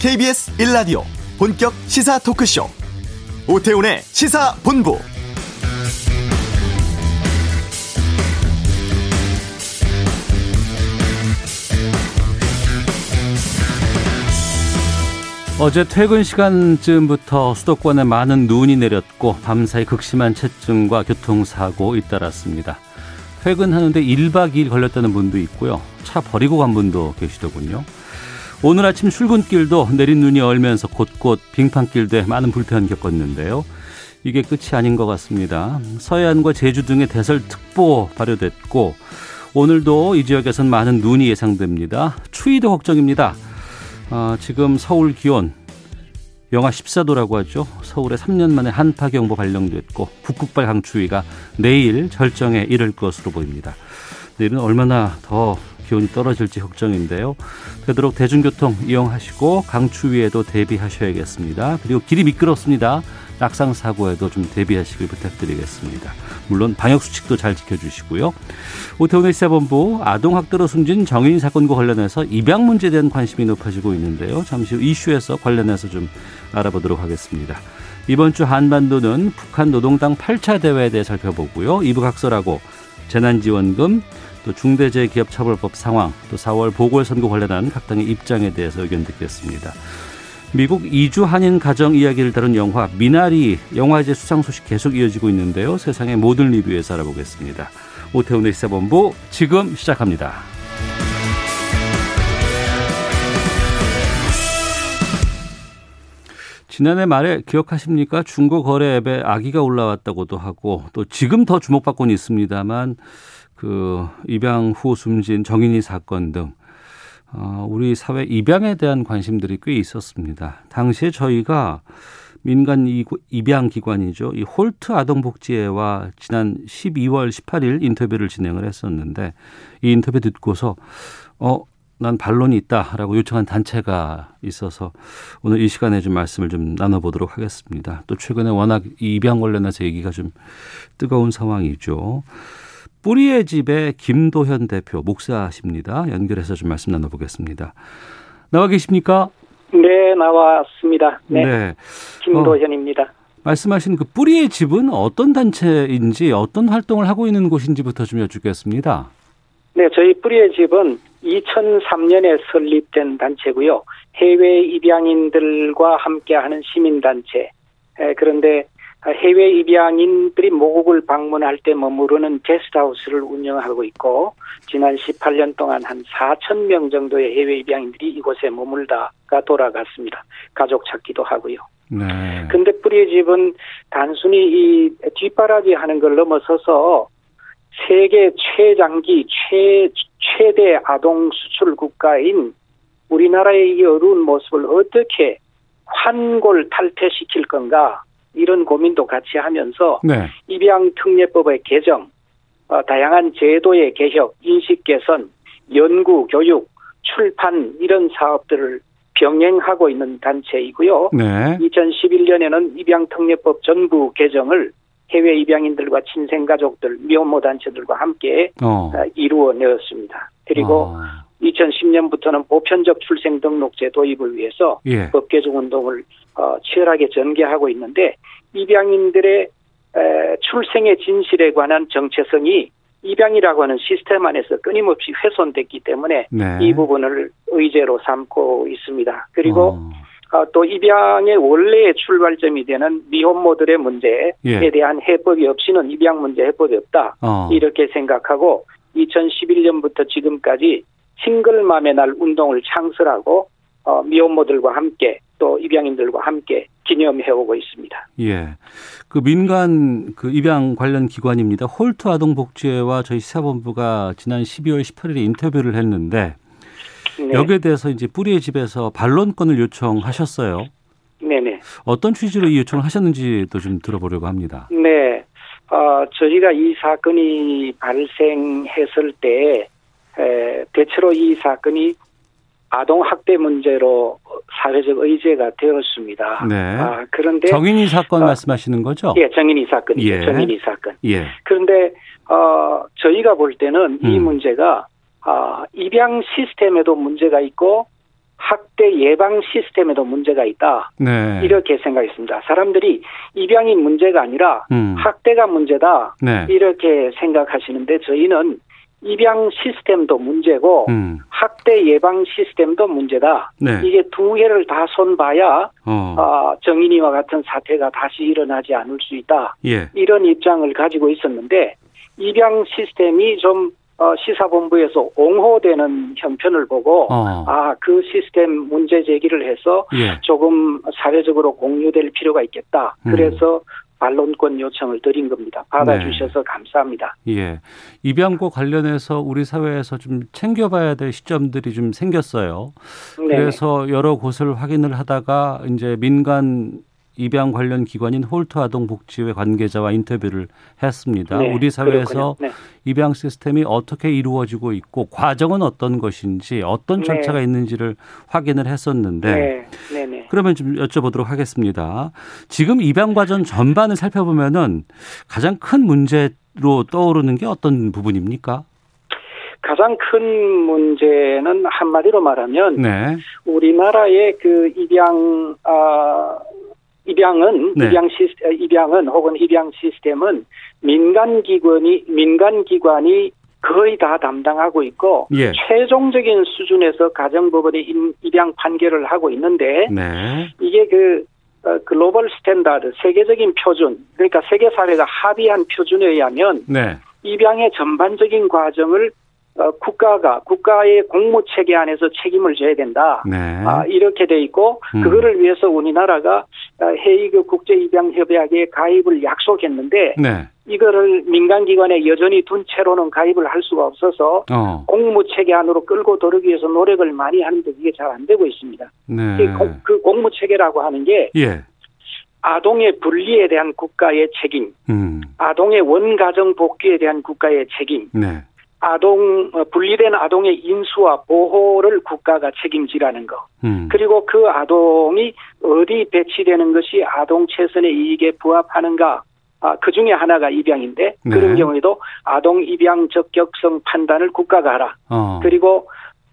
KBS 1라디오 본격 시사 토크쇼 오태훈의 시사본부 어제 퇴근 시간쯤부터 수도권에 많은 눈이 내렸고 밤사이 극심한 체증과 교통사고 잇따랐습니다. 퇴근하는데 1박 2일 걸렸다는 분도 있고요. 차 버리고 간 분도 계시더군요. 오늘 아침 출근길도 내린 눈이 얼면서 곳곳 빙판길도 많은 불편 겪었는데요. 이게 끝이 아닌 것 같습니다. 서해안과 제주 등의 대설특보 발효됐고 오늘도 이 지역에선 많은 눈이 예상됩니다. 추위도 걱정입니다. 어, 지금 서울 기온 영하 14도라고 하죠. 서울에 3년 만에 한파경보 발령됐고 북극발 강추위가 내일 절정에 이를 것으로 보입니다. 내일은 얼마나 더 기온이 떨어질지 걱정인데요. 되도록 대중교통 이용하시고 강추위에도 대비하셔야겠습니다. 그리고 길이 미끄럽습니다. 낙상 사고에도 좀 대비하시길 부탁드리겠습니다. 물론 방역 수칙도 잘 지켜주시고요. 오태훈의 시사본부 아동 학대로 숨진 정인 사건과 관련해서 입양 문제에 대한 관심이 높아지고 있는데요. 잠시 후 이슈에서 관련해서 좀 알아보도록 하겠습니다. 이번 주 한반도는 북한 노동당 8차 대회에 대해 살펴보고요. 이부 각설하고 재난지원금 또 중대재해기업처벌법 상황 또 4월 보궐선거 관련한 각 당의 입장에 대해서 의견 듣겠습니다. 미국 이주 한인 가정 이야기를 다룬 영화 미나리 영화제 수상 소식 계속 이어지고 있는데요. 세상의 모든 리뷰에서 알아보겠습니다. 오태훈의 시사본부 지금 시작합니다. 지난해 말에 기억하십니까? 중고 거래 앱에 아기가 올라왔다고도 하고 또 지금 더 주목받고는 있습니다만 그 입양 후 숨진 정인이 사건 등 어, 우리 사회 입양에 대한 관심들이 꽤 있었습니다. 당시에 저희가 민간 입양 기관이죠. 이 홀트 아동복지회와 지난 12월 18일 인터뷰를 진행을 했었는데 이 인터뷰 듣고서 어, 난 반론이 있다라고 요청한 단체가 있어서 오늘 이 시간에 좀 말씀을 좀 나눠보도록 하겠습니다. 또 최근에 워낙 이 입양 관련해서 얘기가 좀 뜨거운 상황이죠. 뿌리의 집의 김도현 대표 목사십니다. 연결해서 좀 말씀 나눠보겠습니다. 나와 계십니까? 네, 나왔습니다. 네. 네. 김도현입니다. 어, 말씀하신 그 뿌리의 집은 어떤 단체인지 어떤 활동을 하고 있는 곳인지부터 좀 여쭙겠습니다. 네, 저희 뿌리의 집은 2003년에 설립된 단체고요. 해외 입양인들과 함께하는 시민단체. 그런데 해외 입양인들이 모국을 방문할 때 머무르는 게스트하우스를 운영하고 있고 지난 18년 동안 한 4천 명 정도의 해외 입양인들이 이곳에 머물다가 돌아갔습니다. 가족 찾기도 하고요. 네. 근데 뿌리의 집은 단순히 이 뒷바라지 하는 걸 넘어서서 세계 최장기 최 최대 아동 수출 국가인 우리나라의 이 어려운 모습을 어떻게 환골 탈퇴시킬 건가 이런 고민도 같이 하면서 네. 입양 특례법의 개정, 어, 다양한 제도의 개혁, 인식 개선, 연구, 교육, 출판 이런 사업들을 병행하고 있는 단체이고요. 네. 2011년에는 입양 특례법 전부 개정을 해외 입양인들과 친생 가족들, 미혼모 단체들과 함께 어. 어 이루어내었습니다. 그리고 어. 2010년부터는 보편적 출생 등록제 도입을 위해서 예. 법 개정 운동을 어, 치열하게 전개하고 있는데 입양인들의 에, 출생의 진실에 관한 정체성이 입양이라고 하는 시스템 안에서 끊임없이 훼손됐기 때문에 네. 이 부분을 의제로 삼고 있습니다. 그리고 어. 어, 또 입양의 원래의 출발점이 되는 미혼모들의 문제에 예. 대한 해법이 없이는 입양 문제 해법이 없다. 어. 이렇게 생각하고 2011년부터 지금까지 싱글맘의 날 운동을 창설하고 어, 미혼모들과 함께 또 입양인들과 함께 기념해 오고 있습니다. 예. 그 민간 그 입양 관련 기관입니다. 홀트 아동복지회와 저희 시사본부가 지난 12월 18일에 인터뷰를 했는데 네. 여기에 대해서 이제 뿌리의 집에서 반론권을 요청하셨어요. 네네. 어떤 취지로 이 요청을 하셨는지도 좀 들어보려고 합니다. 네. 어, 저희가 이 사건이 발생했을 때 에, 대체로 이 사건이 아동 학대 문제로 사회적 의제가 되었습니다. 네. 아, 그런데 정인이 사건 어, 말씀하시는 거죠? 예, 정인이 사건이죠. 예. 정인이 사건. 예. 그런데 어, 저희가 볼 때는 음. 이 문제가 어, 입양 시스템에도 문제가 있고 학대 예방 시스템에도 문제가 있다. 네. 이렇게 생각했습니다. 사람들이 입양이 문제가 아니라 음. 학대가 문제다. 네. 이렇게 생각하시는데 저희는 입양 시스템도 문제고 음. 학대 예방 시스템도 문제다. 네. 이게 두 개를 다 손봐야 어. 아, 정인이와 같은 사태가 다시 일어나지 않을 수 있다. 예. 이런 입장을 가지고 있었는데 입양 시스템이 좀 어, 시사본부에서 옹호되는 형편을 보고 어. 아그 시스템 문제 제기를 해서 예. 조금 사회적으로 공유될 필요가 있겠다. 음. 그래서 반론권 요청을 드린 겁니다. 받아주셔서 네. 감사합니다. 예. 입양과 관련해서 우리 사회에서 좀 챙겨봐야 될 시점들이 좀 생겼어요. 네. 그래서 여러 곳을 확인을 하다가 이제 민간 입양 관련 기관인 홀트 아동 복지회 관계자와 인터뷰를 했습니다. 네, 우리 사회에서. 네. 입양 시스템이 어떻게 이루어지고 있고 과정은 어떤 것인지 어떤 네. 절차가 있는지를 확인을 했었는데 네, 네, 네. 그러면 좀 여쭤보도록 하겠습니다. 지금 입양 과정 전반을 살펴보면은 가장 큰 문제로 떠오르는 게 어떤 부분입니까? 가장 큰 문제는 한마디로 말하면 네. 우리나라의 그 입양 아 입양은 네. 입양 시 입양은 혹은 입양 시스템은 민간 기관이 민간 기관이 거의 다 담당하고 있고 예. 최종적인 수준에서 가정법원이 임- 입양 판결을 하고 있는데 네. 이게 그 어, global standard 세계적인 표준 그러니까 세계 사회가 합의한 표준에 의하면 네. 입양의 전반적인 과정을 어, 국가가 국가의 공무 체계 안에서 책임을 져야 된다. 네. 아, 이렇게 돼 있고 음. 그거를 위해서 우리나라가 어, 헤이그 국제 입양 협약에 가입을 약속했는데 네. 이거를 민간 기관에 여전히 둔 채로는 가입을 할 수가 없어서 어. 공무 체계 안으로 끌고 들어오기 위해서 노력을 많이 하는데 이게 잘 안 되고 있습니다. 네. 그 공- 그 공무 체계라고 하는 게 예. 아동의 분리에 대한 국가의 책임, 음. 아동의 원가정 복귀에 대한 국가의 책임, 네. 아동 어, 분리된 아동의 인수와 보호를 국가가 책임지라는 거. 음. 그리고 그 아동이 어디 배치되는 것이 아동 최선의 이익에 부합하는가. 아, 그 중에 하나가 입양인데 네. 그런 경우에도 아동 입양 적격성 판단을 국가가 하라. 어. 그리고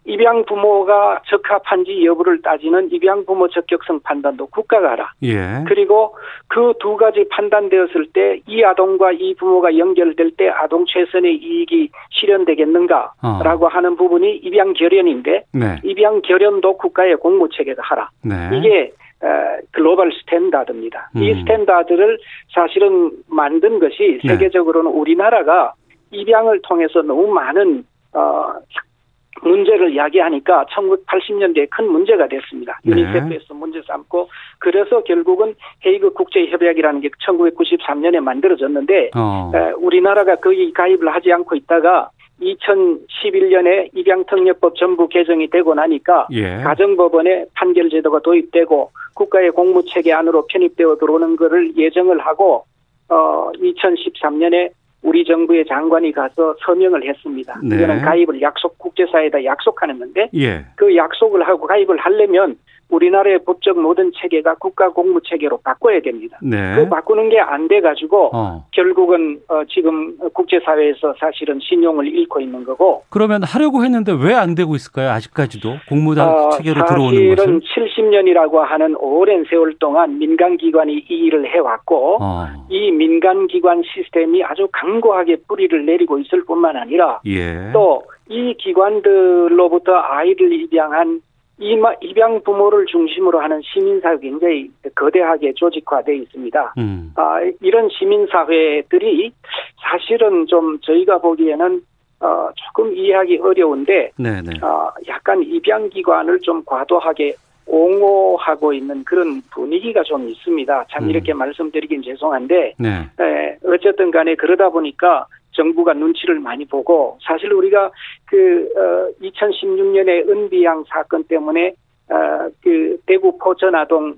입양 부모가 적합한지 여부를 따지는 입양 부모 적격성 판단도 국가가 하라. 예. 그리고 그 두 가지 판단되었을 때 이 아동과 이 부모가 연결될 때 아동 최선의 이익이 실현되겠는가라고 어. 하는 부분이 입양 결연인데 네. 입양 결연도 국가의 공무 체계가 하라. 네. 이게 어, global standard입니다. 이 음. standard를 사실은 만든 것이 네. 세계적으로는 우리나라가 입양을 통해서 너무 많은 어, 문제를 야기하니까 1980년대에 큰 문제가 됐습니다. 네. 유니세프에서 문제 삼고 그래서 결국은 헤이그 국제협약이라는 게 1993년에 만들어졌는데 어. 에, 우리나라가 거기 가입을 하지 않고 있다가 2011년에 입양특례법 전부 개정이 되고 나니까 예. 가정법원에 판결 제도가 도입되고 국가의 공무 체계 안으로 편입되어 들어오는 것을 예정을 하고 어 2013년에 우리 정부의 장관이 가서 서명을 했습니다. 네. 이거는 가입을 약속 국제사회에다 약속하는 건데 예. 그 약속을 하고 가입을 하려면 우리나라의 법적 모든 체계가 국가 공무 체계로 바꿔야 됩니다. 네. 그 바꾸는 게 안 돼 가지고 어. 결국은 어, 지금 국제 사회에서 사실은 신용을 잃고 있는 거고 그러면 하려고 했는데 왜 안 되고 있을까요? 아직까지도 공무단 어, 체계로 들어오는 사실은 것은 70년이라고 하는 오랜 세월 동안 민간 기관이 이 일을 해 왔고 어. 이 민간 기관 시스템이 아주 강고하게 뿌리를 내리고 있을 뿐만 아니라 예. 또이 기관들로부터 아이를 입양한 입양 부모를 중심으로 하는 시민사회 굉장히 거대하게 조직화되어 있습니다. 음. 아, 이런 시민사회들이 사실은 좀 저희가 보기에는 어, 조금 이해하기 어려운데 네, 네. 어, 약간 입양기관을 좀 과도하게 옹호하고 있는 그런 분위기가 좀 있습니다. 참 음. 이렇게 말씀드리긴 죄송한데 네. 에, 어쨌든 간에 그러다 보니까 정부가 눈치를 많이 보고 사실 우리가 그 어, 2016년에 은비양 사건 때문에 어, 그 대구 포천아동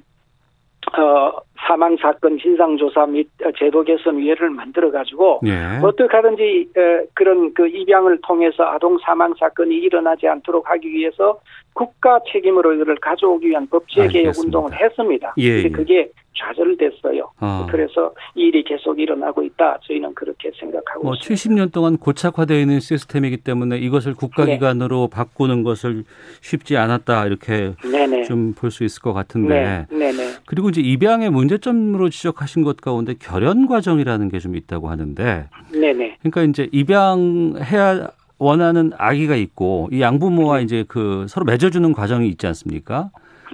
어, 사망 사건 진상 조사 및 제도 개선 위회를 만들어 가지고 예. 어떻게 하든지 에, 그런 그 입양을 통해서 아동 사망 사건이 일어나지 않도록 하기 위해서 국가 책임으로 이를 가져오기 위한 법제 개혁. 운동을 했습니다. 예, 예. 그게 좌절됐어요. 어. 그래서 이 일이 계속 일어나고 있다. 저희는 그렇게 생각하고 뭐 있습니다. 70년 동안 고착화되어 있는 시스템이기 때문에 이것을 네. 국가기관으로 바꾸는 것을 쉽지 않았다 이렇게. 좀 볼 수 있을 것 같은데 네, 네네. 그리고 이제 입양의 문제 점으로 지적하신 것 가운데 결연 과정이라는 게 좀 있다고 하는데 네네. 그러니까 이제 입양해야 원하는 아기가 있고 이 양부모와 네. 이제 그 서로 맺어주는 과정이 있지 않습니까?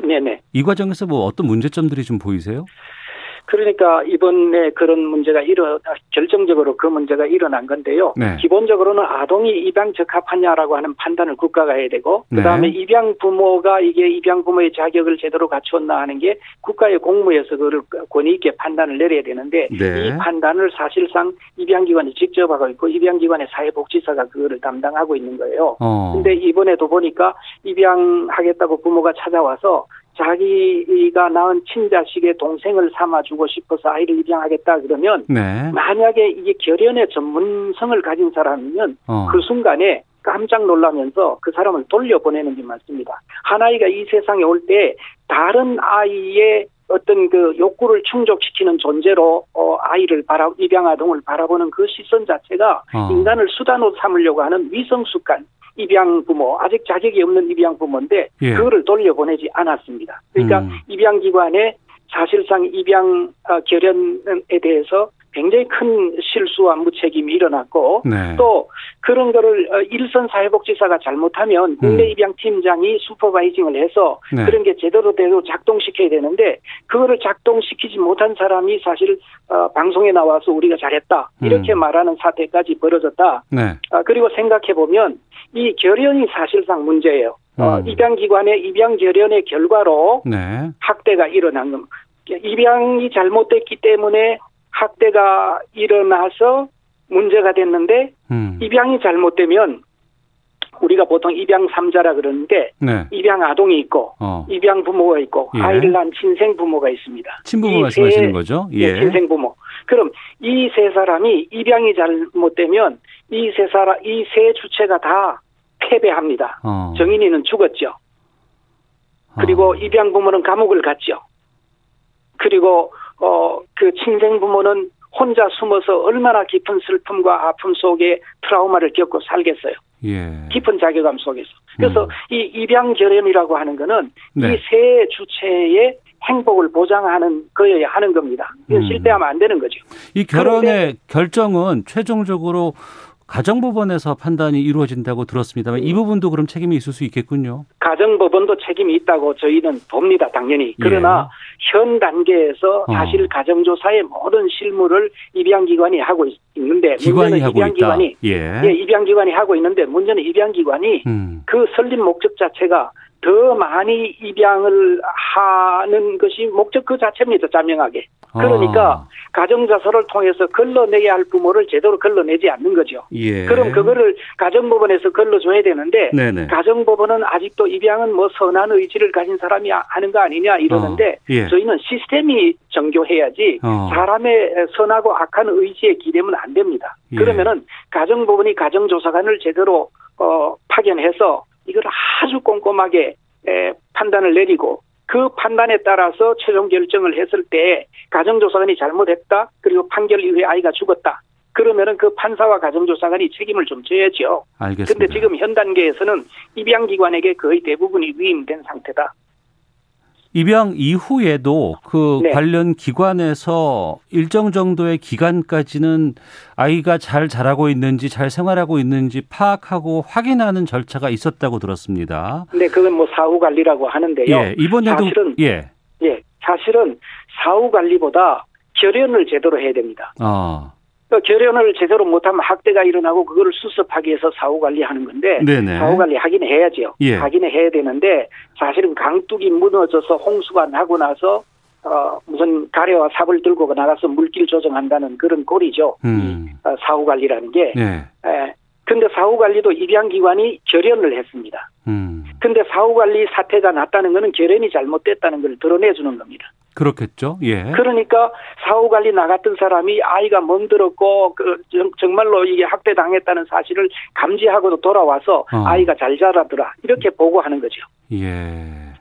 네네. 이 과정에서 뭐 어떤 문제점들이 좀 보이세요? 그러니까 이번에 그런 문제가 일어 결정적으로 그 문제가 일어난 건데요. 네. 기본적으로는 아동이 입양 적합하냐라고 하는 판단을 국가가 해야 되고 네. 그다음에 입양 부모가 이게 입양 부모의 자격을 제대로 갖추었나 하는 게 국가의 공무에서 그걸 권위 있게 판단을 내려야 되는데 네. 이 판단을 사실상 입양기관이 직접 하고 있고 입양기관의 사회복지사가 그거를 담당하고 있는 거예요. 어. 근데 이번에도 보니까 입양하겠다고 부모가 찾아와서 자기가 낳은 친자식의 동생을 삼아주고 싶어서 아이를 입양하겠다 그러면 네. 만약에 이게 결연의 전문성을 가진 사람이면 어. 그 순간에 깜짝 놀라면서 그 사람을 돌려보내는 게 맞습니다. 한 아이가 이 세상에 올 때 다른 아이의 어떤 그 욕구를 충족시키는 존재로 어 아이를 바라 입양 아동을 바라보는 그 시선 자체가 어. 인간을 수단으로 삼으려고 하는 위성 습관 입양 부모 아직 자격이 없는 입양 부모인데 예. 그거를 돌려보내지 않았습니다. 그러니까 음. 입양 기관에 사실상 입양 어, 결연에 대해서 굉장히 큰 실수와 무책임이 일어났고 네. 또 그런 거를 어, 일선 사회복지사가 잘못하면 국내 음. 입양 팀장이 슈퍼바이징을 해서 네. 그런 게 제대로 대로 작동시켜야 되는데 그거를 작동시키지 못한 사람이 사실 어, 방송에 나와서 우리가 잘했다 이렇게 음. 말하는 사태까지 벌어졌다. 네. 아, 그리고 생각해 보면 이 결연이 사실상 문제예요. 어, 음. 입양기관의 입양 결연의 결과로 네. 학대가 일어난 겁니다. 입양이 잘못됐기 때문에 학대가 일어나서 문제가 됐는데 음. 입양이 잘못되면 우리가 보통 입양 삼자라 그러는데 네. 입양 아동이 있고 어. 입양 부모가 있고 예. 아이를 낳은 친생 부모가 있습니다. 친부모 이 말씀하시는 세- 거죠? 예, 예. 친생 부모. 그럼 이 세 사람이 입양이 잘못되면 이 세 사람 이 세 주체가 다 패배합니다. 어. 정인이는 죽었죠. 그리고 어. 입양 부모는 감옥을 갔죠. 그리고 어 그 친생 부모는 혼자 숨어서 얼마나 깊은 슬픔과 아픔 속에 트라우마를 겪고 살겠어요. 예. 깊은 자괴감 속에서. 그래서 음. 이 입양 결연이라고 하는 거는 네. 이세 주체의 행복을 보장하는 거여야 하는 겁니다. 이건 음. 실패하면 안 되는 거죠. 이 결혼의 결정은 최종적으로 가정법원에서 판단이 이루어진다고 들었습니다만 이 부분도 그럼 책임이 있을 수 있겠군요. 가정법원도 책임이 있다고 저희는 봅니다, 당연히. 그러나 현 단계에서 예. 어. 사실 가정조사의 모든 실무를 입양기관이 하고 있, 는데 기관이 하고 있다. 입양기관이 예. 예, 입양기관이 하고 있는데 문제는 입양기관이 음. 그 설립 목적 자체가 더 많이 입양을 하는 것이 목적 그 자체입니다, 자명하게. 그러니까 아, 가정자서를 통해서 걸러내야 할 부모를 제대로 걸러내지 않는 거죠. 예. 그럼 그거를 가정법원에서 걸러줘야 되는데 네네. 가정법원은 아직도 입양은 뭐 선한 의지를 가진 사람이 하는 거 아니냐 이러는데 어, 예. 저희는 시스템이 정교해야지 어. 사람의 선하고 악한 의지에 기대면 안 됩니다. 예. 그러면은 가정법원이 가정조사관을 제대로 어, 파견해서 이걸 아주 꼼꼼하게 에, 판단을 내리고 그 판단에 따라서 최종 결정을 했을 때 가정조사관이 잘못했다 그리고 판결 이후에 아이가 죽었다 그러면은 그 판사와 가정조사관이 책임을 좀 져야죠. 알겠습니다. 근데 지금 현 단계에서는 입양기관에게 거의 대부분이 위임된 상태다. 입양 이후에도 그 네. 관련 기관에서 일정 정도의 기간까지는 아이가 잘 자라고 있는지 잘 생활하고 있는지 파악하고 확인하는 절차가 있었다고 들었습니다. 근데 그건 뭐 사후 관리라고 하는데요. 예, 이번에도 사실은 예. 예, 사실은 사후 관리보다 결연을 제대로 해야 됩니다. 아. 그 결연을 제대로 못하면 학대가 일어나고 그거를 수습하기 위해서 사후 관리하는 건데 네네. 사후 관리 하긴 해야죠. 예. 하긴 해야 되는데 사실은 강둑이 무너져서 홍수가 나고 나서 어 무슨 가래와 삽을 들고 나가서 물길 조정한다는 그런 꼴이죠. 음. 이 어, 사후 관리라는 게. 네. 에, 근데 사후 관리도 입양 기관이 결연을 했습니다. 음. 근데 사후관리 사태가 났다는 것은 결연이 잘못됐다는 걸 드러내주는 겁니다. 그렇겠죠. 예. 그러니까 사후 관리 나갔던 사람이 아이가 멍들었고 그 정말로 이게 학대 당했다는 사실을 감지하고도 돌아와서 어. 아이가 잘 자라더라 이렇게 보고하는 거죠. 예.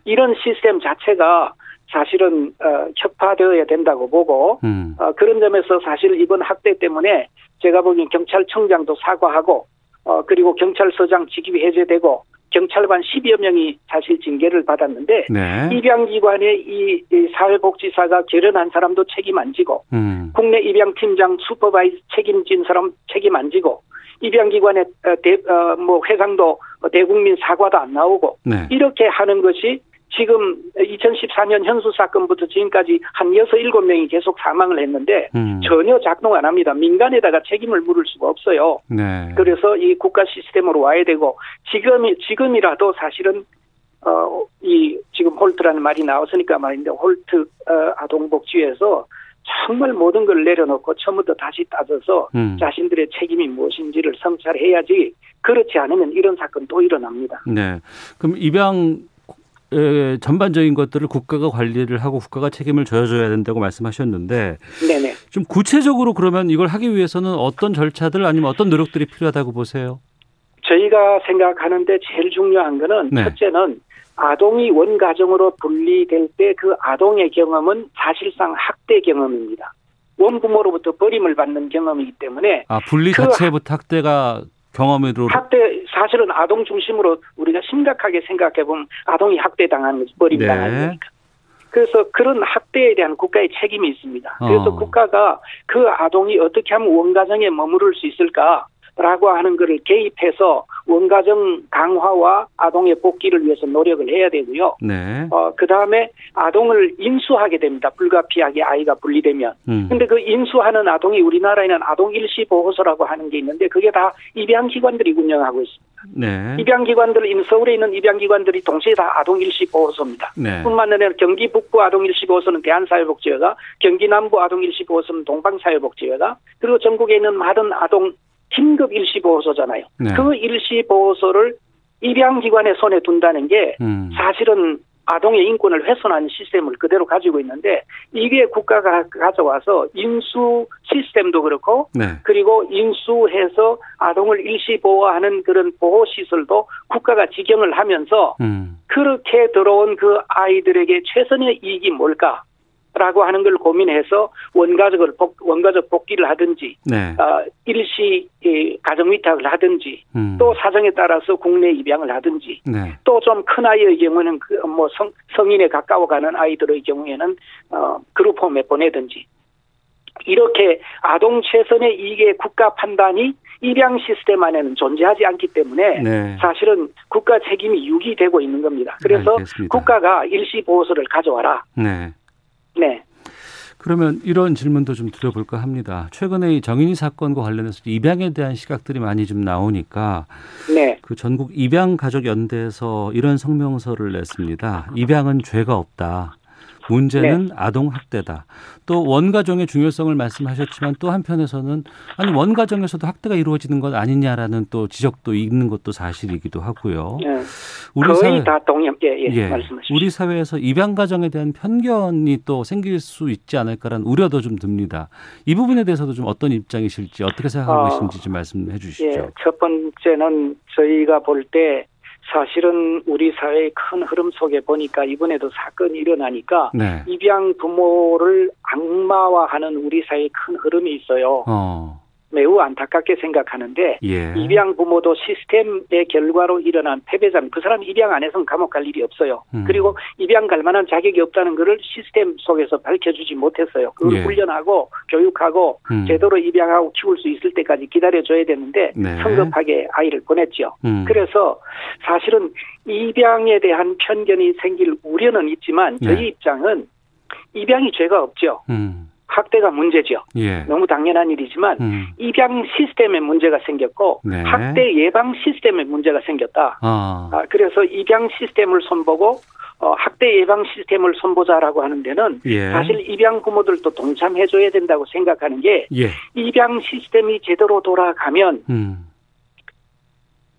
이런 시스템 자체가 사실은 어, 혁파되어야 된다고 보고 음. 어, 그런 점에서 사실 이번 학대 때문에 제가 보기엔 경찰청장도 사과하고 어, 그리고 경찰서장 직위 해제되고 경찰관 10여 명이 사실 징계를 받았는데 네. 입양기관의 이, 이 사회복지사가 결연한 사람도 책임 안 지고 음. 국내 입양팀장 supervise 책임진 사람 책임 안 지고 입양기관의 어, 대, 어, 뭐 회장도 대국민 사과도 안 나오고 네. 이렇게 하는 것이 지금 2014년 현수 사건부터 지금까지 한 6, 7명이 계속 사망을 했는데 음. 전혀 작동 안 합니다. 민간에다가 책임을 물을 수가 없어요. 네. 그래서 이 국가 시스템으로 와야 되고 지금 지금이라도 사실은 어 이 지금 홀트라는 말이 나왔으니까 말인데 홀트 어, 아동복지에서 정말 모든 걸 내려놓고 처음부터 다시 따져서 음. 자신들의 책임이 무엇인지를 성찰해야지 그렇지 않으면 이런 사건 또 일어납니다. 네. 그럼 입양 에, 전반적인 것들을 국가가 관리를 하고 국가가 책임을 져줘야 된다고 말씀하셨는데 네네. 좀 구체적으로 그러면 이걸 하기 위해서는 어떤 절차들 아니면 어떤 노력들이 필요하다고 보세요? 저희가 생각하는데 제일 중요한 거는 네. 첫째는 아동이 원가정으로 분리될 때 그 아동의 경험은 사실상 학대 경험입니다. 원부모로부터 버림을 받는 경험이기 때문에 아 분리 그 자체부터 학대가 경험으로 학대 사실은 아동 중심으로 우리가 심각하게 생각해 보면 아동이 학대 당하는 거지 버림 당하는 네. 거니까. 그래서 그런 학대에 대한 국가의 책임이 있습니다. 그래서 어. 국가가 그 아동이 어떻게 하면 원가정에 머무를 수 있을까 라고 하는 것을 개입해서 원가정 강화와 아동의 복귀를 위해서 노력을 해야 되고요. 네. 어, 그 다음에 아동을 인수하게 됩니다. 불가피하게 아이가 분리되면. 음. 근데 그 인수하는 아동이 우리나라에는 아동 일시 보호소라고 하는 게 있는데 그게 다 입양 기관들이 운영하고 있습니다. 네. 입양 기관들, 인- 서울에 있는 입양 기관들이 동시에 다 아동 일시 보호소입니다. 네. 뿐만 아니라 경기 북부 아동 일시 보호소는 대한사회복지회가, 경기 남부 아동 일시 보호소는 동방사회복지회가, 그리고 전국에 있는 많은 아동 긴급 일시 보호소잖아요. 네. 그 일시 보호소를 입양기관의 손에 둔다는 게 음. 사실은 아동의 인권을 훼손하는 시스템을 그대로 가지고 있는데 이게 국가가 가져와서 인수 시스템도 그렇고 네. 그리고 인수해서 아동을 일시 보호하는 그런 보호 시설도 국가가 직영을 하면서 음. 그렇게 들어온 그 아이들에게 최선의 이익이 뭘까? 라고 하는 걸 고민해서 원가족을 복, 원가족 복귀를 하든지 네. 어, 일시 이, 가정 위탁을 하든지 음. 또 사정에 따라서 국내 입양을 하든지 네. 또좀 큰 아이의 경우는 그뭐 성, 성인에 가까워가는 아이들의 경우에는 어, 그룹홈에 보내든지 이렇게 아동 최선의 이익의 국가 판단이 입양 시스템 안에는 존재하지 않기 때문에 네. 사실은 국가 책임이 유기되고 있는 겁니다. 그래서 알겠습니다. 국가가 일시 보호소를 가져와라. 네. 네. 그러면 이런 질문도 좀 드려볼까 합니다. 최근에 이 정인이 사건과 관련해서 입양에 대한 시각들이 많이 좀 나오니까 네. 그 전국 입양 가족 연대에서 이런 성명서를 냈습니다. 입양은 죄가 없다. 문제는 네. 아동 학대다. 또 원가정의 중요성을 말씀하셨지만 또 한편에서는 아니 원가정에서도 학대가 이루어지는 것 아니냐라는 또 지적도 있는 것도 사실이기도 하고요. 네. 우리 거의 사회 다 동의함. 예, 예. 예, 말씀하십시오. 우리 사회에서 입양 가정에 대한 편견이 또 생길 수 있지 않을까라는 우려도 좀 듭니다. 이 부분에 대해서도 좀 어떤 입장이실지 어떻게 생각하고 어, 계신지 좀 말씀해 주시죠. 예, 첫 번째는 저희가 볼때 사실은 우리 사회의 큰 흐름 속에 보니까 이번에도 사건이 일어나니까 네. 입양 부모를 악마화하는 우리 사회의 큰 흐름이 있어요. 어. 매우 안타깝게 생각하는데 예. 입양 부모도 시스템의 결과로 일어난 패배자입니다. 그 사람 입양 안 해서는 감옥 갈 일이 없어요. 음. 그리고 입양 갈 만한 자격이 없다는 것을 시스템 속에서 밝혀주지 못했어요. 그걸 예. 훈련하고 교육하고 음. 제대로 입양하고 키울 수 있을 때까지 기다려줘야 되는데 네. 성급하게 아이를 보냈죠. 음. 그래서 사실은 입양에 대한 편견이 생길 우려는 있지만 저희 네. 입장은 입양이 죄가 없죠. 음. 학대가 문제죠. 예. 너무 당연한 일이지만 음. 입양 시스템에 문제가 생겼고 네. 학대 예방 시스템에 문제가 생겼다. 아. 아, 그래서 입양 시스템을 손보고 어, 학대 예방 시스템을 손보자라고 하는 데는 예. 사실 입양 부모들도 동참해줘야 된다고 생각하는 게 예. 입양 시스템이 제대로 돌아가면 음.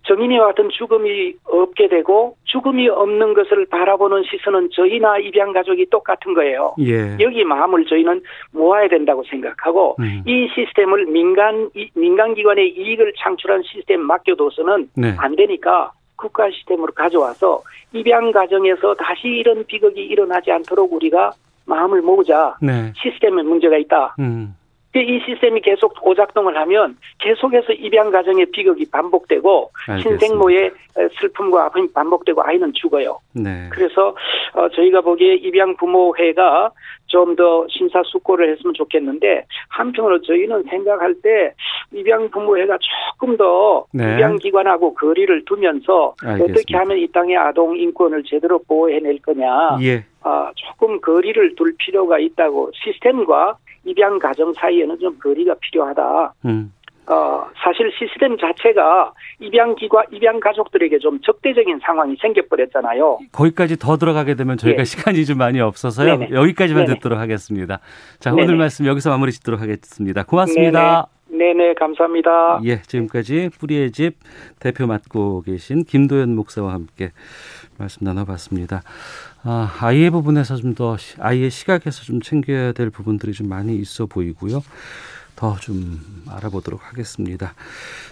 정인이와 같은 죽음이 없게 되고 죽음이 없는 것을 바라보는 시선은 저희나 입양 가족이 똑같은 거예요. 예. 여기 마음을 저희는 모아야 된다고 생각하고 음. 이 시스템을 민간 이- 민간 기관의 이익을 창출한 시스템 맡겨둬서는 네. 안 되니까 국가 시스템으로 가져와서 입양 과정에서 다시 이런 비극이 일어나지 않도록 우리가 마음을 모으자. 네. 시스템에 문제가 있다. 음. 이 시스템이 계속 오작동을 하면 계속해서 입양 과정의 비극이 반복되고 알겠습니다. 신생모의 슬픔과 아픔이 반복되고 아이는 죽어요. 네. 그래서 어, 저희가 보기에 입양 부모회가 좀 더 심사숙고를 했으면 좋겠는데 한편으로 저희는 생각할 때 입양 부모회가 조금 더 네. 입양 기관하고 거리를 두면서 알겠습니다. 어떻게 하면 이 땅의 아동 인권을 제대로 보호해낼 거냐 예. 아, 조금 거리를 둘 필요가 있다고 시스템과 입양 가정 사이에는 좀 거리가 필요하다. 음. 어, 사실 시스템 자체가 입양 기관, 입양 가족들에게 좀 적대적인 상황이 생겨버렸잖아요. 거기까지 더 들어가게 되면 저희가 예. 시간이 좀 많이 없어서요. 네네. 여기까지만 네네. 듣도록 하겠습니다. 자, 네네. 오늘 말씀 여기서 마무리 짓도록 하겠습니다. 고맙습니다. 네네, 감사합니다. 예, 지금까지 뿌리의 집 대표 맡고 계신 김도현 목사와 함께 말씀 나눠봤습니다. 아, 아이의 부분에서 좀 더 아이의 시각에서 좀 챙겨야 될 부분들이 좀 많이 있어 보이고요. 더 좀 알아보도록 하겠습니다.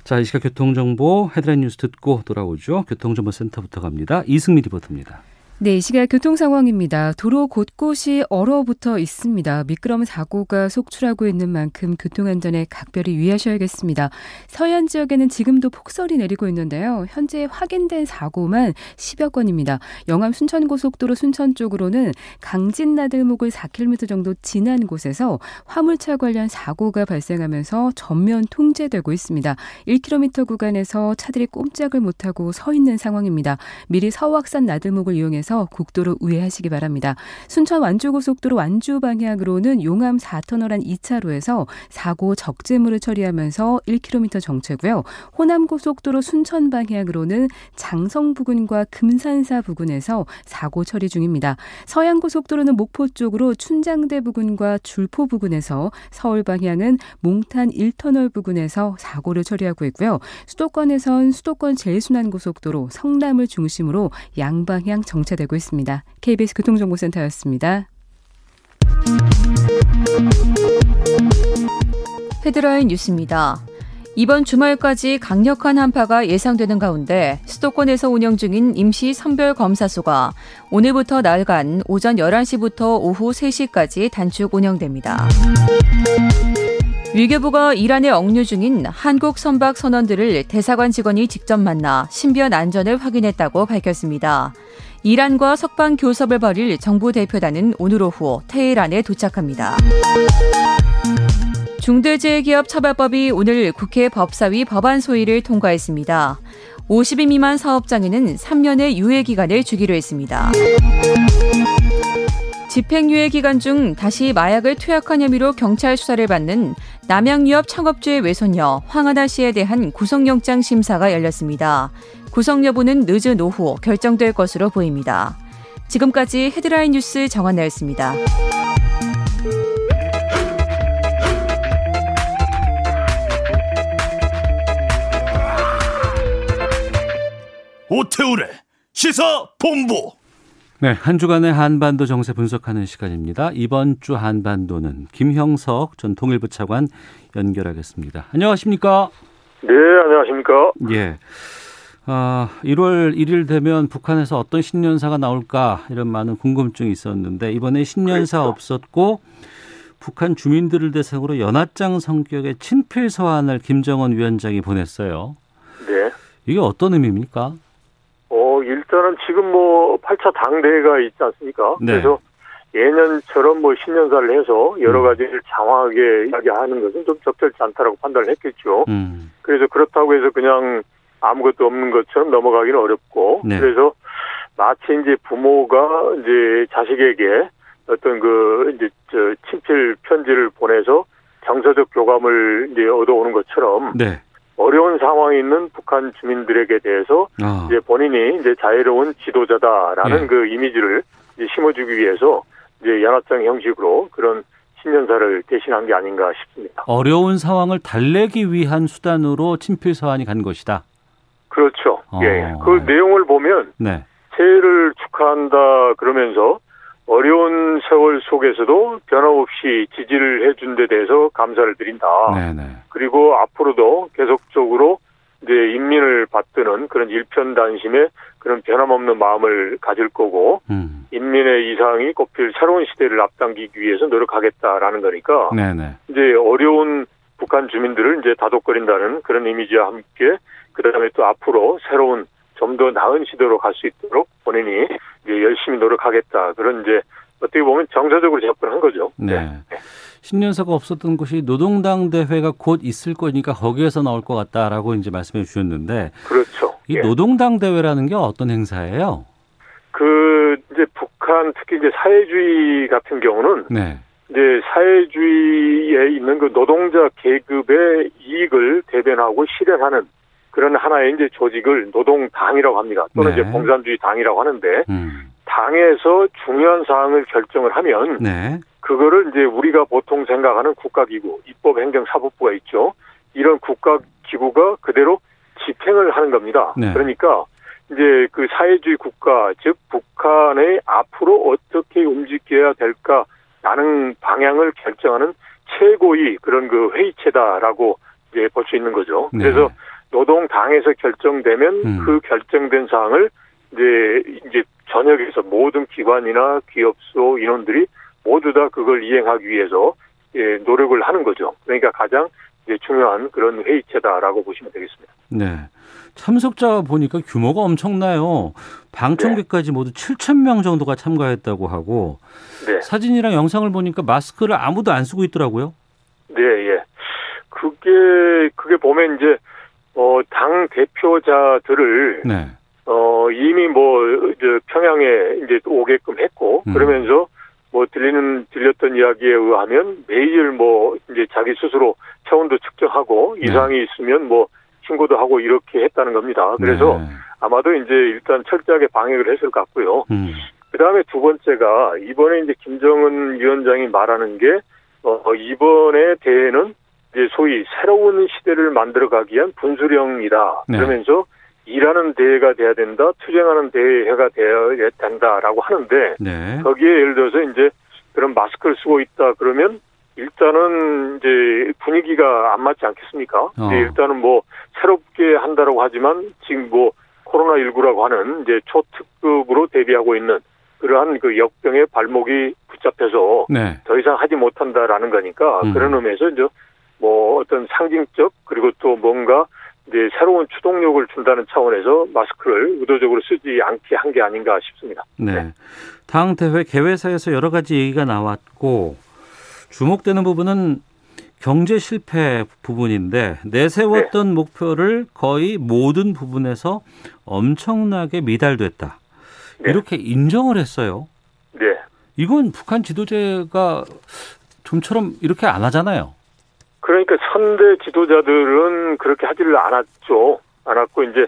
자, 이 시각 교통정보 헤드라인 뉴스 듣고 돌아오죠. 교통정보센터부터 갑니다. 이승미 리포터입니다. 네, 이 시각 교통 상황입니다. 도로 곳곳이 얼어붙어 있습니다. 미끄럼 사고가 속출하고 있는 만큼 교통 안전에 각별히 유의하셔야겠습니다. 서해안 지역에는 지금도 폭설이 내리고 있는데요. 현재 확인된 사고만 10여 건입니다. 영암 순천 고속도로 순천 쪽으로는 강진 나들목을 4km 정도 지난 곳에서 화물차 관련 사고가 발생하면서 전면 통제되고 있습니다. 1km 구간에서 차들이 꼼짝을 못하고 서 있는 상황입니다. 미리 서확산 나들목을 이용해서 국도로 우회하시기 바랍니다. 순천 완주고속도로 완주 방향으로는 용암 4터널 안 2차로에서 사고 적재물을 처리하면서 1km 정체고요. 호남고속도로 순천 방향으로는 장성 부근과 금산사 부근에서 사고 처리 중입니다. 서양고속도로는 목포 쪽으로 춘장대 부근과 줄포 부근에서 서울 방향은 몽탄 1터널 부근에서 사고를 처리하고 있고요. 수도권에선 수도권 제일순환고속도로 성남을 중심으로 양방향 정체 되고 있습니다. KBS 교통정보센터였습니다. 헤드라인 뉴스입니다. 이번 주말까지 강력한 한파가 예상되는 가운데 수도권에서 운영 중인 임시 선별 검사소가 오늘부터 날간 오전 11시부터 오후 3시까지 단축 운영됩니다. 외교부가 이란에 억류 중인 한국 선박 선원들을 대사관 직원이 직접 만나 신변 안전을 확인했다고 밝혔습니다. 이란과 석방 교섭을 벌일 정부 대표단은 오늘 오후 테헤란에 도착합니다. 중대재해기업 처벌법이 오늘 국회 법사위 법안 소위를 통과했습니다. 50인 미만 사업장에는 3년의 유예 기간을 주기로 했습니다. 집행유예 기간 중 다시 마약을 투약한 혐의로 경찰 수사를 받는 남양유업 창업주의 외손녀 황하나 씨에 대한 구속영장 심사가 열렸습니다. 구속 여부는 늦은 오후 결정될 것으로 보입니다. 지금까지 헤드라인 뉴스 정한 나였습니다. 오태우래 시사 본부 네, 한 주간의 한반도 정세 분석하는 시간입니다. 이번 주 한반도는 김형석 전 통일부 차관 연결하겠습니다. 안녕하십니까? 네, 안녕하십니까? 예. 아, 1월 1일 되면 북한에서 어떤 신년사가 나올까 이런 많은 궁금증이 있었는데 이번에 신년사 그렇죠. 없었고 북한 주민들을 대상으로 연합장 성격의 친필 서한을 김정은 위원장이 보냈어요. 네. 이게 어떤 의미입니까? 어, 일단은 지금 뭐 8차 당대회가 있지 않습니까? 네. 그래서 예년처럼 뭐 신년사를 해서 여러 음. 가지를 장황하게 이야기하는 것은 좀 적절치 않다라고 판단을 했겠죠. 음. 그래서 그렇다고 해서 그냥 아무것도 없는 것처럼 넘어가기는 어렵고 네. 그래서 마치 이제 부모가 이제 자식에게 어떤 그 이제 저 친필 편지를 보내서 정서적 교감을 이제 얻어오는 것처럼 네. 어려운 상황에 있는 북한 주민들에게 대해서 아. 이제 본인이 이제 자유로운 지도자다라는 예. 그 이미지를 이제 심어주기 위해서 이제 연합장 형식으로 그런 신년사를 대신한 게 아닌가 싶습니다. 어려운 상황을 달래기 위한 수단으로 친필 서한이 간 것이다. 그렇죠. 어. 예. 그 내용을 보면 네. 새해를 축하한다 그러면서 어려운 세월 속에서도 변함없이 지지를 해준 데 대해서 감사를 드린다. 네, 네. 그리고 앞으로도 계속적으로 이제 인민을 받드는 그런 일편단심의 그런 변함없는 마음을 가질 거고 음. 인민의 이상이 꼽힐 새로운 시대를 앞당기기 위해서 노력하겠다라는 거니까 네, 네. 이제 어려운 북한 주민들을 이제 다독거린다는 그런 이미지와 함께 그다음에 또 앞으로 새로운 좀 더 나은 시대로 갈 수 있도록 본인이 이제 열심히 노력하겠다 그런 이제 어떻게 보면 정서적으로 접근한 거죠. 네. 신년사가 없었던 곳이 노동당 대회가 곧 있을 거니까 거기에서 나올 것 같다라고 이제 말씀해 주셨는데 그렇죠. 이 예. 노동당 대회라는 게 어떤 행사예요? 그 이제 북한 특히 이제 사회주의 같은 경우는 네. 이제 사회주의에 있는 그 노동자 계급의 이익을 대변하고 실현하는 그런 하나의 이제 조직을 노동당이라고 합니다. 또는 네. 이제 공산주의 당이라고 하는데 음. 당에서 중요한 사항을 결정을 하면 네. 그거를 이제 우리가 보통 생각하는 국가기구, 입법행정사법부가 있죠. 이런 국가기구가 그대로 집행을 하는 겁니다. 네. 그러니까 이제 그 사회주의 국가, 즉 북한의 앞으로 어떻게 움직여야 될까 라는 방향을 결정하는 최고의 그런 그 회의체다라고 이제 볼 수 있는 거죠. 네. 그래서 노동당에서 결정되면 음. 그 결정된 사항을 이제 이제 전역에서 모든 기관이나 기업소 인원들이 모두 다 그걸 이행하기 위해서 예, 노력을 하는 거죠. 그러니까 가장 이제 중요한 그런 회의체다라고 보시면 되겠습니다. 네. 참석자 보니까 규모가 엄청나요. 방청객까지 모두 7천 명 정도가 참가했다고 하고 네, 사진이랑 영상을 보니까 마스크를 아무도 안 쓰고 있더라고요. 네, 예. 그게 그게 보면 이제 어, 당 대표자들을 네. 어, 이미 뭐, 저, 평양에 이제 또 오게끔 했고, 음. 그러면서 뭐 들리는, 들렸던 이야기에 의하면 매일 뭐, 이제 자기 스스로 체온도 측정하고, 네. 이상이 있으면 뭐, 신고도 하고 이렇게 했다는 겁니다. 그래서 네. 아마도 이제 일단 철저하게 방역을 했을 것 같고요. 음. 그 다음에 두 번째가 이번에 이제 김정은 위원장이 말하는 게, 어, 이번에 대회는 이제 소위 새로운 시대를 만들어가기 위한 분수령이다. 네. 그러면서 일하는 대회가 돼야 된다, 투쟁하는 대회가 되어야 된다라고 하는데 네. 거기에 예를 들어서 이제 그런 마스크를 쓰고 있다 그러면 일단은 이제 분위기가 안 맞지 않겠습니까? 어. 근데 일단은 뭐 새롭게 한다라고 하지만 지금 뭐 코로나 19라고 하는 이제 초특급으로 대비하고 있는 그러한 그 역병의 발목이 붙잡혀서 네. 더 이상 하지 못한다라는 거니까 음. 그런 의미에서 이제 뭐 어떤 상징적 그리고 또 뭔가 이제 새로운 추동력을 준다는 차원에서 마스크를 의도적으로 쓰지 않게 한 게 아닌가 싶습니다. 네. 당 대회 개회사에서 여러 가지 얘기가 나왔고 주목되는 부분은 경제 실패 부분인데 내세웠던 목표를 거의 모든 부분에서 엄청나게 미달됐다. 네. 이렇게 인정을 했어요. 네. 이건 북한 지도자가 좀처럼 이렇게 안 하잖아요. 그러니까 선대 지도자들은 그렇게 하지를 않았죠. 않았고 이제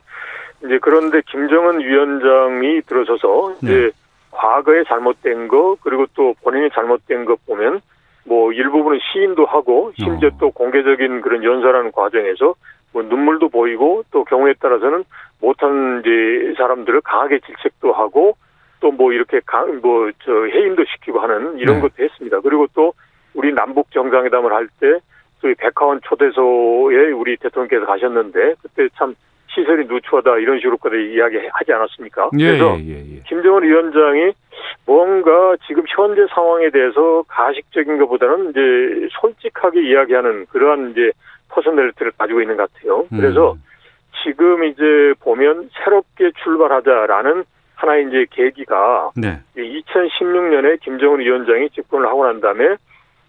이제 그런데 김정은 위원장이 들어서서 이제 네. 과거에 잘못된 거 그리고 또 본인이 잘못된 것 보면 뭐 일부분은 시인도 하고 심지어 어. 또 공개적인 그런 연설하는 과정에서 뭐 눈물도 보이고 또 경우에 따라서는 못한 이제 사람들을 강하게 질책도 하고 또 뭐 이렇게 뭐저 해임도 시키고 하는 이런 네. 것도 했습니다. 그리고 또 우리 남북 정상회담을 할 때 소위 백화원 초대소에 우리 대통령께서 가셨는데 그때 참 시설이 누추하다 이런 식으로까지 이야기하지 않았습니까? 예, 그래서 예, 예, 예. 김정은 위원장이 뭔가 지금 현재 상황에 대해서 가식적인 것보다는 이제 솔직하게 이야기하는 그러한 이제 personality를 가지고 있는 것 같아요. 그래서 음. 지금 이제 보면 새롭게 출발하자라는 하나의 이제 계기가 네. 2016년에 김정은 위원장이 집권을 하고 난 다음에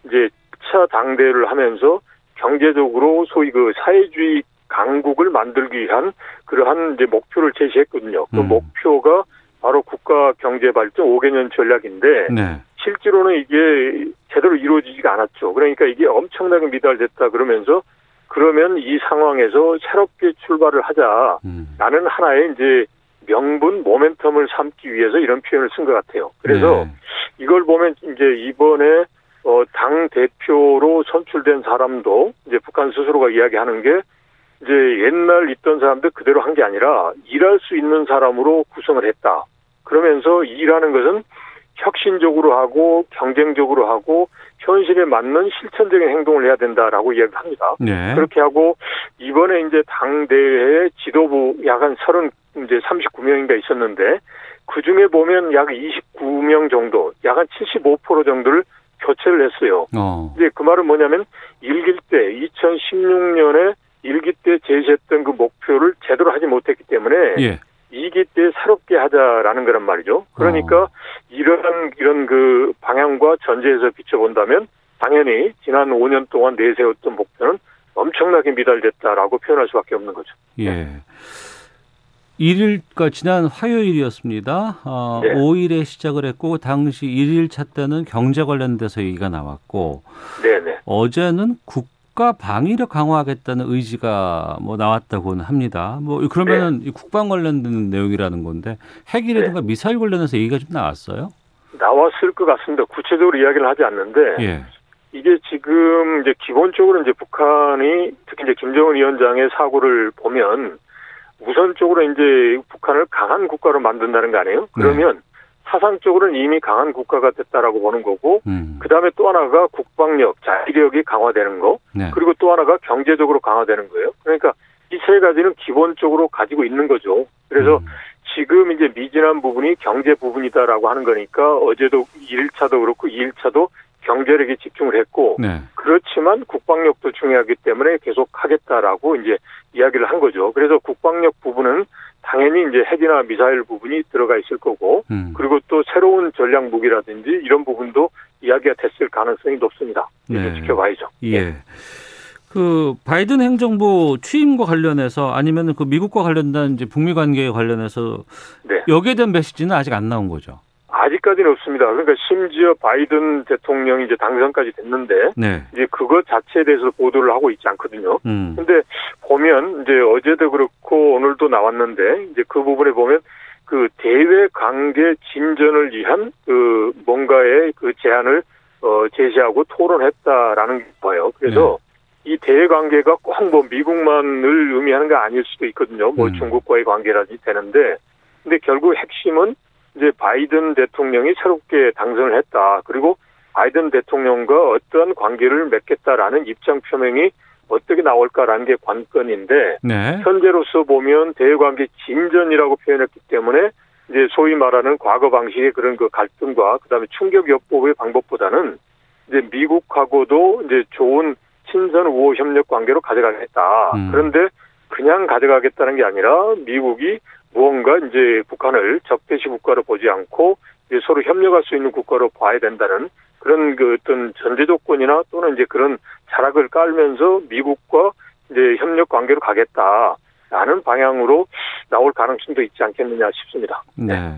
이제 차 당대회를 하면서 경제적으로 소위 그 사회주의 강국을 만들기 위한 그러한 이제 목표를 제시했거든요. 그 음. 목표가 바로 국가 경제 발전 5개년 전략인데 네. 실제로는 이게 제대로 이루어지지가 않았죠. 그러니까 이게 엄청나게 미달됐다 그러면서 그러면 이 상황에서 새롭게 출발을 하자. 음. 라는 하나의 이제 명분, 모멘텀을 삼기 위해서 이런 표현을 쓴 것 같아요. 그래서 네. 이걸 보면 이제 이번에 어, 당 대표로 선출된 사람도 이제 북한 스스로가 이야기하는 게 이제 옛날 있던 사람들 그대로 한 게 아니라 일할 수 있는 사람으로 구성을 했다. 그러면서 일하는 것은 혁신적으로 하고 경쟁적으로 하고 현실에 맞는 실천적인 행동을 해야 된다라고 이야기를 합니다. 네. 그렇게 하고 이번에 이제 당 대회 지도부 약 한 30, 이제 39명인가 있었는데 그 중에 보면 약 29명 정도, 약 한 75% 정도를 교체를 했어요. 어. 이제 그 말은 뭐냐면 일기 때 2016년에 일기 때 제시했던 그 목표를 제대로 하지 못했기 때문에 예. 이기 때 새롭게 하자라는 거란 말이죠. 그러니까 어. 이런 이런 그 방향과 전제에서 비춰본다면 당연히 지난 5년 동안 내세웠던 목표는 엄청나게 미달됐다라고 표현할 수밖에 없는 거죠. 예. 1일, 그러니까 지난 화요일이었습니다. 어, 네. 5일에 시작을 했고, 당시 1일차 때는 경제 관련돼서 얘기가 나왔고, 네네. 어제는 국가 방위력 강화하겠다는 의지가 뭐 나왔다고는 합니다. 뭐 그러면은 이 국방 관련된 내용이라는 건데 핵이라든가 미사일 관련해서 얘기가 좀 나왔어요? 나왔을 것 같습니다. 구체적으로 이야기를 하지 않는데 예. 이게 지금 이제 기본적으로 이제 북한이 특히 이제 김정은 위원장의 사고를 보면 우선적으로 이제 북한을 강한 국가로 만든다는 거 아니에요? 그러면 사상적으로는 이미 강한 국가가 됐다라고 보는 거고 음. 그 다음에 또 하나가 국방력, 자위력이 강화되는 거 네. 그리고 또 하나가 경제적으로 강화되는 거예요. 그러니까 이 세 가지는 기본적으로 가지고 있는 거죠. 그래서 음. 지금 이제 미진한 부분이 경제 부분이다라고 하는 거니까 어제도 1차도 그렇고 2일차도 경제력에 집중을 했고 네. 그렇지만 국방력도 중요하기 때문에 계속 하겠다라고 이제 이야기를 한 거죠. 그래서 국방력 부분은 당연히 이제 핵이나 미사일 부분이 들어가 있을 거고 음. 그리고 또 새로운 전략 무기라든지 이런 부분도 이야기가 됐을 가능성이 높습니다. 네. 지켜봐야죠. 예. 그 바이든 행정부 취임과 관련해서 아니면 그 미국과 관련된 이제 북미 관계에 관련해서 네. 여기에 대한 메시지는 아직 안 나온 거죠. 아직까지는 없습니다. 그러니까 심지어 바이든 대통령이 이제 당선까지 됐는데 네. 이제 그것 자체에 대해서 보도를 하고 있지 않거든요. 음. 근데 보면 이제 어제도 그렇고 오늘도 나왔는데 이제 그 부분에 보면 그 대외 관계 진전을 위한 그 뭔가의 그 제안을 어 제시하고 토론했다라는 게 보여요. 그래서 이 대외 관계가 꼭 뭐 미국만을 의미하는 거 아닐 수도 있거든요. 뭐 음. 중국과의 관계라든지 되는데 근데 결국 핵심은 이제 바이든 대통령이 새롭게 당선을 했다. 그리고 바이든 대통령과 어떠한 관계를 맺겠다라는 입장 표명이 어떻게 나올까라는 게 관건인데 네. 현재로서 보면 대외관계 진전이라고 표현했기 때문에 이제 소위 말하는 과거 방식의 그런 그 갈등과 그다음에 충격 요법의 방법보다는 이제 미국하고도 이제 좋은 친선 우호 협력 관계로 가져가겠다. 음. 그런데 그냥 가져가겠다는 게 아니라 미국이 무언가 이제 북한을 적대시 국가로 보지 않고 이제 서로 협력할 수 있는 국가로 봐야 된다는 그런 그 어떤 전제 조건이나 또는 이제 그런 자락을 깔면서 미국과 이제 협력 관계로 가겠다 라는 방향으로 나올 가능성도 있지 않겠느냐 싶습니다. 네.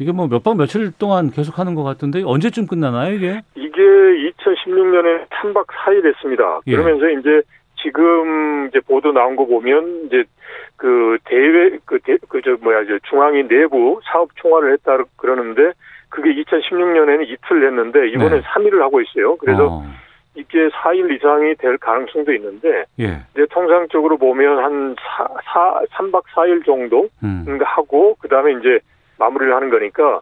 이게 뭐 몇 박 며칠 동안 계속 하는 것 같은데 언제쯤 끝나나요, 이게? 이게 2016년에 3박 4일 했습니다. 예. 그러면서 이제 지금 이제 보도 나온 거 보면 이제 그 대외 그그저 뭐야 저 중앙위 내부 사업 총괄을 했다 그러는데 그게 2016년에는 이틀 했는데 이번에 네. 3일을 하고 있어요. 그래서 어. 이게 4일 이상이 될 가능성도 있는데 예. 이제 통상적으로 보면 한 4, 4, 3박 4일 정도 음. 하고 그다음에 이제 마무리를 하는 거니까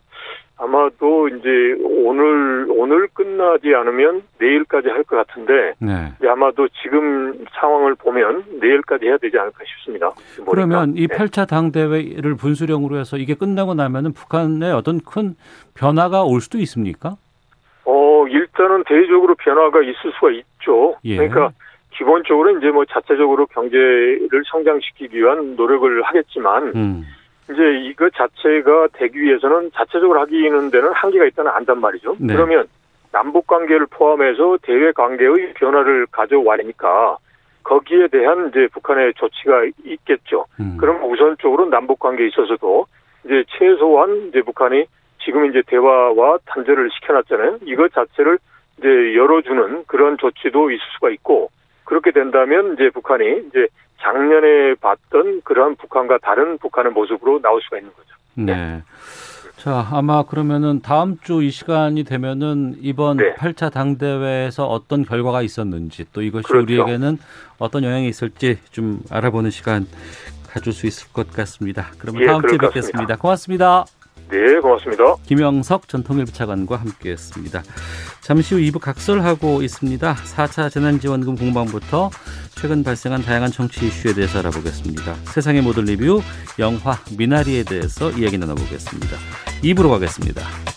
아마도 이제 오늘 오늘 끝나지 않으면 내일까지 할 것 같은데 네. 아마도 지금 상황을 보면 내일까지 해야 되지 않을까 싶습니다. 보니까. 그러면 이 네. 8차 당대회를 분수령으로 해서 이게 끝나고 나면은 북한에 어떤 큰 변화가 올 수도 있습니까? 어 일단은 대외적으로 변화가 있을 수가 있죠. 예. 그러니까 기본적으로 이제 뭐 자체적으로 경제를 성장시키기 위한 노력을 하겠지만 음. 이제 이거 자체가 되기 위해서는 자체적으로 하기는 데는 한계가 있다는 안단 말이죠. 네. 그러면 남북 관계를 포함해서 대외 관계의 변화를 가져와니까 거기에 대한 이제 북한의 조치가 있겠죠. 음. 그럼 우선적으로 남북 관계에 있어서도 이제 최소한 이제 북한이 지금 이제 대화와 단절을 시켜놨잖아요. 이것 자체를 이제 열어주는 그런 조치도 있을 수가 있고 그렇게 된다면 이제 북한이 이제 작년에 봤던 그러한 북한과 다른 북한의 모습으로 나올 수가 있는 거죠. 네. 자, 아마 그러면은 다음 주 이 시간이 되면은 이번 네. 8차 당대회에서 어떤 결과가 있었는지 또 이것이 그렇죠. 우리에게는 어떤 영향이 있을지 좀 알아보는 시간 가질 수 있을 것 같습니다. 그러면 예, 다음 주에 뵙겠습니다. 고맙습니다. 네, 고맙습니다. 김영석 전 통일부 차관과 함께했습니다. 잠시 후 2부 각설하고 있습니다. 4차 재난지원금 공방부터 최근 발생한 다양한 정치 이슈에 대해서 알아보겠습니다. 세상의 모든 리뷰 영화 미나리에 대해서 이야기 나눠보겠습니다. 2부로 가겠습니다.